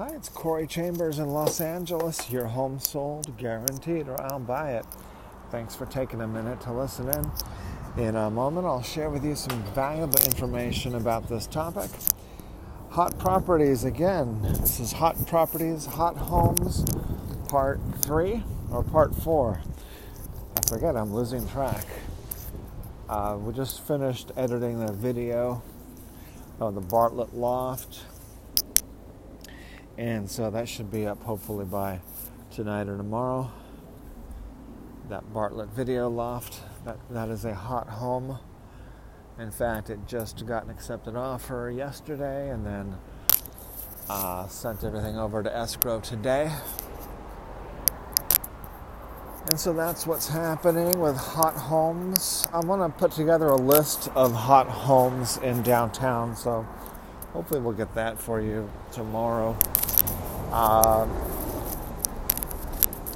Hi, it's Corey Chambers in Los Angeles. Your home sold, guaranteed, or I'll buy it. Thanks for taking a minute to listen in. In a moment, I'll share with you some valuable information about this topic. Hot properties again. This is Hot Properties, Hot Homes, Part 3 or Part 4. I forget, I'm losing track. Uh, we just finished editing the video of the Bartlett Loft and so that should be up hopefully by tonight or tomorrow. That Bartlett Video Loft, that, that is a hot home. In fact, it just got an accepted offer yesterday and then uh, sent everything over to escrow today. And so that's what's happening with hot homes. I'm going to put together a list of hot homes in downtown, so hopefully we'll get that for you tomorrow. Uh,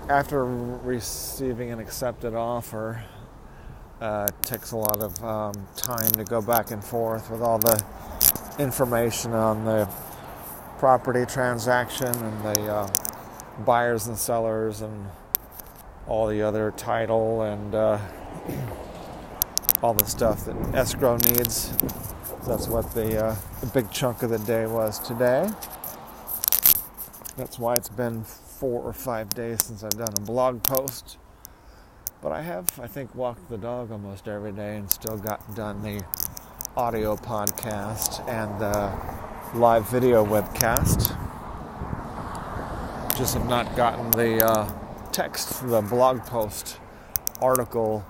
after receiving an accepted offer, uh, takes a lot of um, time to go back and forth with all the information on the property transaction and the uh, buyers and sellers and all the other title and uh, all the stuff that escrow needs. That's what the, uh, the big chunk of the day was today. That's why it's been four or five days since I've done a blog post. But I have, I think, walked the dog almost every day and still got done the audio podcast and the live video webcast. Just have not gotten the uh, text, the blog post article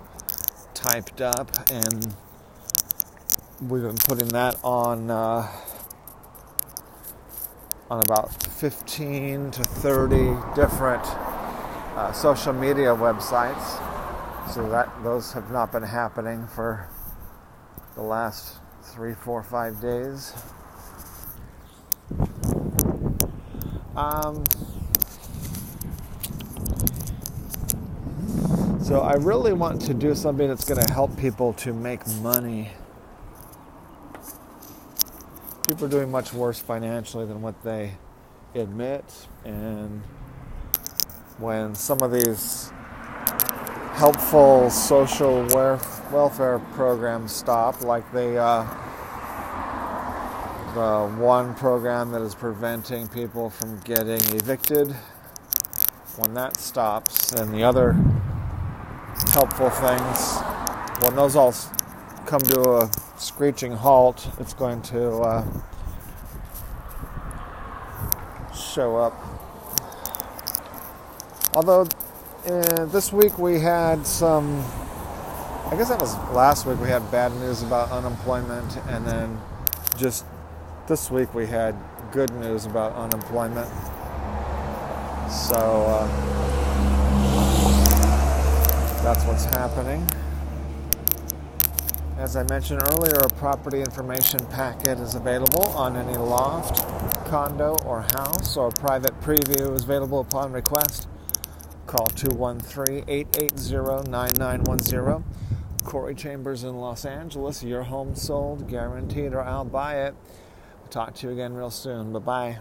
typed up, and we've been putting that on. Uh, on about 15 to 30 different uh, social media websites. So that those have not been happening for the last three, four, five days. Um, so I really want to do something that's going to help people to make money people are doing much worse financially than what they admit. And when some of these helpful social welfare programs stop, like the uh, the one program that is preventing people from getting evicted, when that stops, and the other helpful things, when those all come to a screeching halt, it's going to uh, show up. Although uh, this week we had some, I guess that was last week we had bad news about unemployment, and then just this week we had good news about unemployment. So uh, that's what's happening. As I mentioned earlier, a property information packet is available on any loft, condo, or house, or private preview is available upon request. Call 213 880 9910. Corey Chambers in Los Angeles. Your home sold, guaranteed, or I'll buy it. Talk to you again real soon. Bye bye.